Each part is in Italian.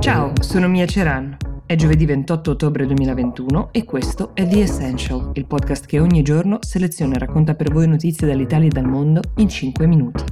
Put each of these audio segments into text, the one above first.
Ciao, sono Mia Ceran. È giovedì 28 ottobre 2021 e questo è The Essential, il podcast che ogni giorno seleziona e racconta per voi notizie dall'Italia e dal mondo in 5 minuti.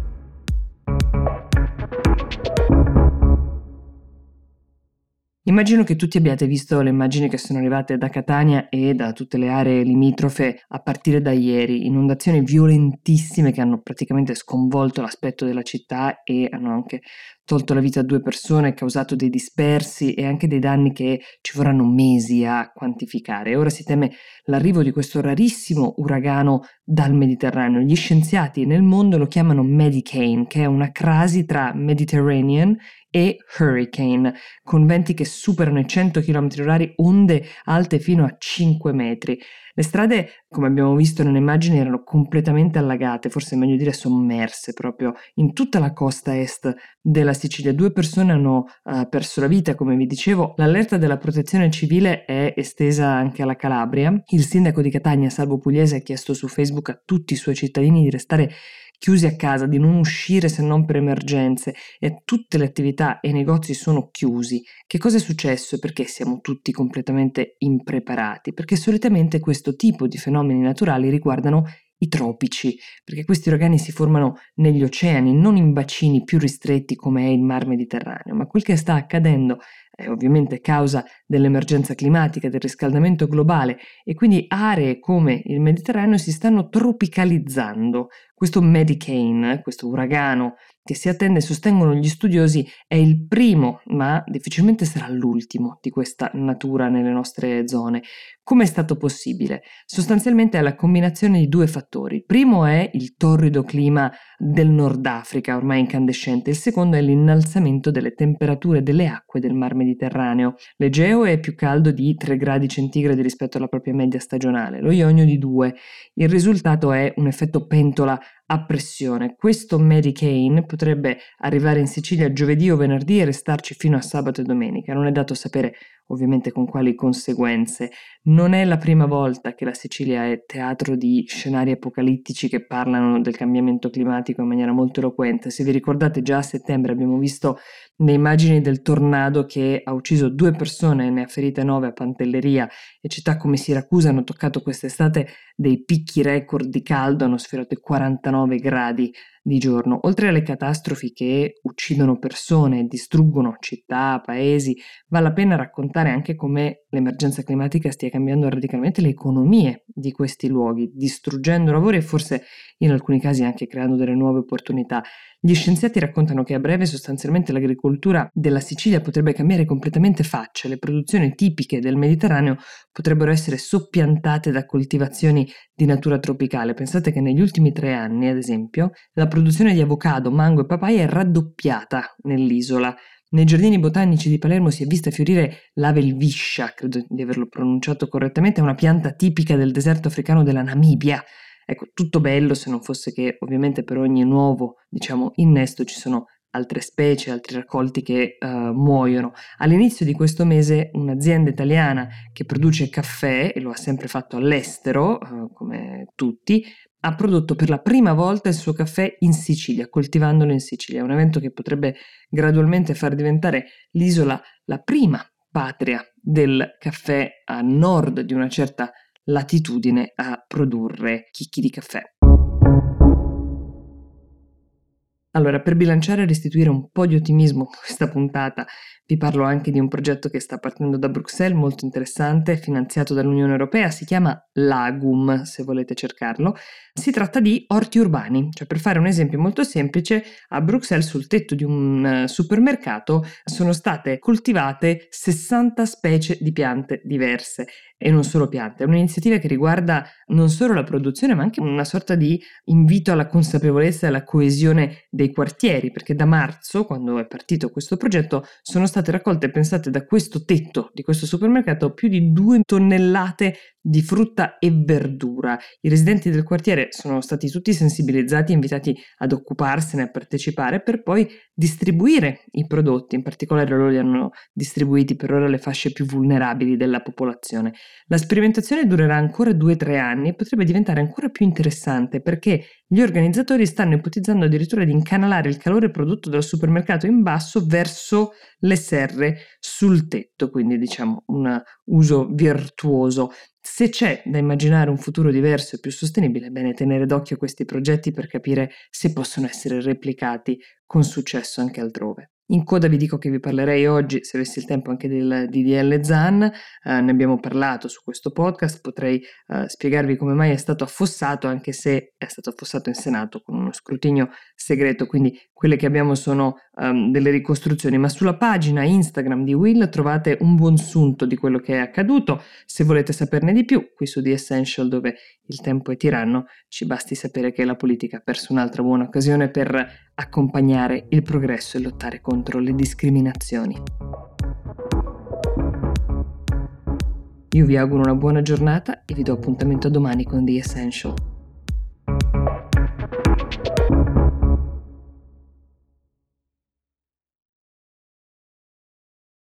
Immagino che tutti abbiate visto le immagini che sono arrivate da Catania e da tutte le aree limitrofe a partire da ieri, inondazioni violentissime che hanno praticamente sconvolto l'aspetto della città e hanno anche tolto la vita a due persone, causato dei dispersi e anche dei danni che ci vorranno mesi a quantificare. ora si teme l'arrivo di questo rarissimo uragano dal Mediterraneo. Gli scienziati nel mondo lo chiamano Medicane, che è una crasi tra Mediterranean e hurricane, con venti che superano i 100 km/h, onde alte fino a 5 metri. Le strade, come abbiamo visto nelle immagini, erano completamente allagate, forse è meglio dire sommerse proprio in tutta la costa est della Sicilia. Due persone hanno uh, perso la vita, come vi dicevo. L'allerta della protezione civile è estesa anche alla Calabria. Il sindaco di Catania, Salvo Pugliese, ha chiesto su Facebook a tutti i suoi cittadini di restare chiusi a casa, di non uscire se non per emergenze e tutte le attività e i negozi sono chiusi. Che cosa è successo e perché siamo tutti completamente impreparati? Perché solitamente questo tipo di fenomeni naturali riguardano i tropici, perché questi uragani si formano negli oceani, non in bacini più ristretti come è il mar Mediterraneo, ma quel che sta accadendo è ovviamente causa dell'emergenza climatica, del riscaldamento globale e quindi aree come il Mediterraneo si stanno tropicalizzando. Questo Medicane, questo uragano che si attende, sostengono gli studiosi, è il primo, ma difficilmente sarà l'ultimo di questa natura nelle nostre zone. Come è stato possibile? Sostanzialmente è la combinazione di due fattori. Il primo è il torrido clima del Nord Africa, ormai incandescente, il secondo è l'innalzamento delle temperature delle acque del Mar Mediterraneo. L'Egeo è più caldo di 3 gradi centigradi rispetto alla propria media stagionale, lo Ionio di 2. Il risultato è un effetto pentola a pressione. Questo Medicane potrebbe arrivare in Sicilia giovedì o venerdì e restarci fino a sabato e domenica. Non è dato sapere ovviamente con quali conseguenze. Non è la prima volta che la Sicilia è teatro di scenari apocalittici che parlano del cambiamento climatico in maniera molto eloquente. Se vi ricordate già a settembre abbiamo visto le immagini del tornado che ha ucciso due persone e ne ha ferite nove a Pantelleria e città come Siracusa hanno toccato quest'estate dei picchi record di caldo, hanno sfiorato i 49 gradi di giorno. Oltre alle catastrofi che uccidono persone, distruggono città, paesi, vale la pena raccontare anche come l'emergenza climatica stia cambiando radicalmente le economie di questi luoghi, distruggendo lavori e forse in alcuni casi anche creando delle nuove opportunità. Gli scienziati raccontano che a breve sostanzialmente l'agricoltura della Sicilia potrebbe cambiare completamente faccia, le produzioni tipiche del Mediterraneo potrebbero essere soppiantate da coltivazioni di natura tropicale. Pensate che negli ultimi tre anni, ad esempio, la produzione di avocado, mango e papaya è raddoppiata nell'isola. Nei giardini botanici di Palermo si è vista fiorire l'avelviscia, credo di averlo pronunciato correttamente, è una pianta tipica del deserto africano della Namibia. Ecco, tutto bello se non fosse che ovviamente per ogni nuovo, diciamo, innesto ci sono altre specie, altri raccolti che uh, muoiono. All'inizio di questo mese un'azienda italiana che produce caffè, e lo ha sempre fatto all'estero, uh, come tutti, ha prodotto per la prima volta il suo caffè in Sicilia, coltivandolo in Sicilia. Un evento che potrebbe gradualmente far diventare l'isola la prima patria del caffè a nord di una certa latitudine a produrre chicchi di caffè. Allora, per bilanciare e restituire un po' di ottimismo a questa puntata, vi parlo anche di un progetto che sta partendo da Bruxelles, molto interessante, finanziato dall'Unione Europea, si chiama Lagum, se volete cercarlo. Si tratta di orti urbani, cioè per fare un esempio molto semplice, a Bruxelles sul tetto di un eh, supermercato sono state coltivate 60 specie di piante diverse e non solo piante, è un'iniziativa che riguarda non solo la produzione ma anche una sorta di invito alla consapevolezza e alla coesione dei quartieri, perché da marzo, quando è partito questo progetto, sono state raccolte, pensate, da questo tetto di questo supermercato più di 2 tonnellate di frutta e verdura. I residenti del quartiere sono stati tutti sensibilizzati e invitati ad occuparsene, a partecipare, per poi distribuire i prodotti, in particolare loro li hanno distribuiti per ora alle fasce più vulnerabili della popolazione. La sperimentazione durerà ancora 2-3 anni e potrebbe diventare ancora più interessante perché gli organizzatori stanno ipotizzando addirittura di incanalare il calore prodotto dal supermercato in basso verso le serre sul tetto, quindi diciamo un uso virtuoso. Se c'è da immaginare un futuro diverso e più sostenibile, è bene tenere d'occhio questi progetti per capire se possono essere replicati con successo anche altrove. In coda vi dico che vi parlerei oggi, se avessi il tempo, anche del DDL ZAN, eh, ne abbiamo parlato su questo podcast, potrei eh, spiegarvi come mai è stato affossato, anche se è stato affossato in Senato con uno scrutinio segreto, quindi quelle che abbiamo sono um, delle ricostruzioni, ma sulla pagina Instagram di Will trovate un buon sunto di quello che è accaduto, se volete saperne di più, qui su The Essential dove il tempo è tiranno, ci basti sapere che la politica ha perso un'altra buona occasione per accompagnare il progresso e lottare contro le discriminazioni. Io vi auguro una buona giornata e vi do appuntamento domani con The Essential.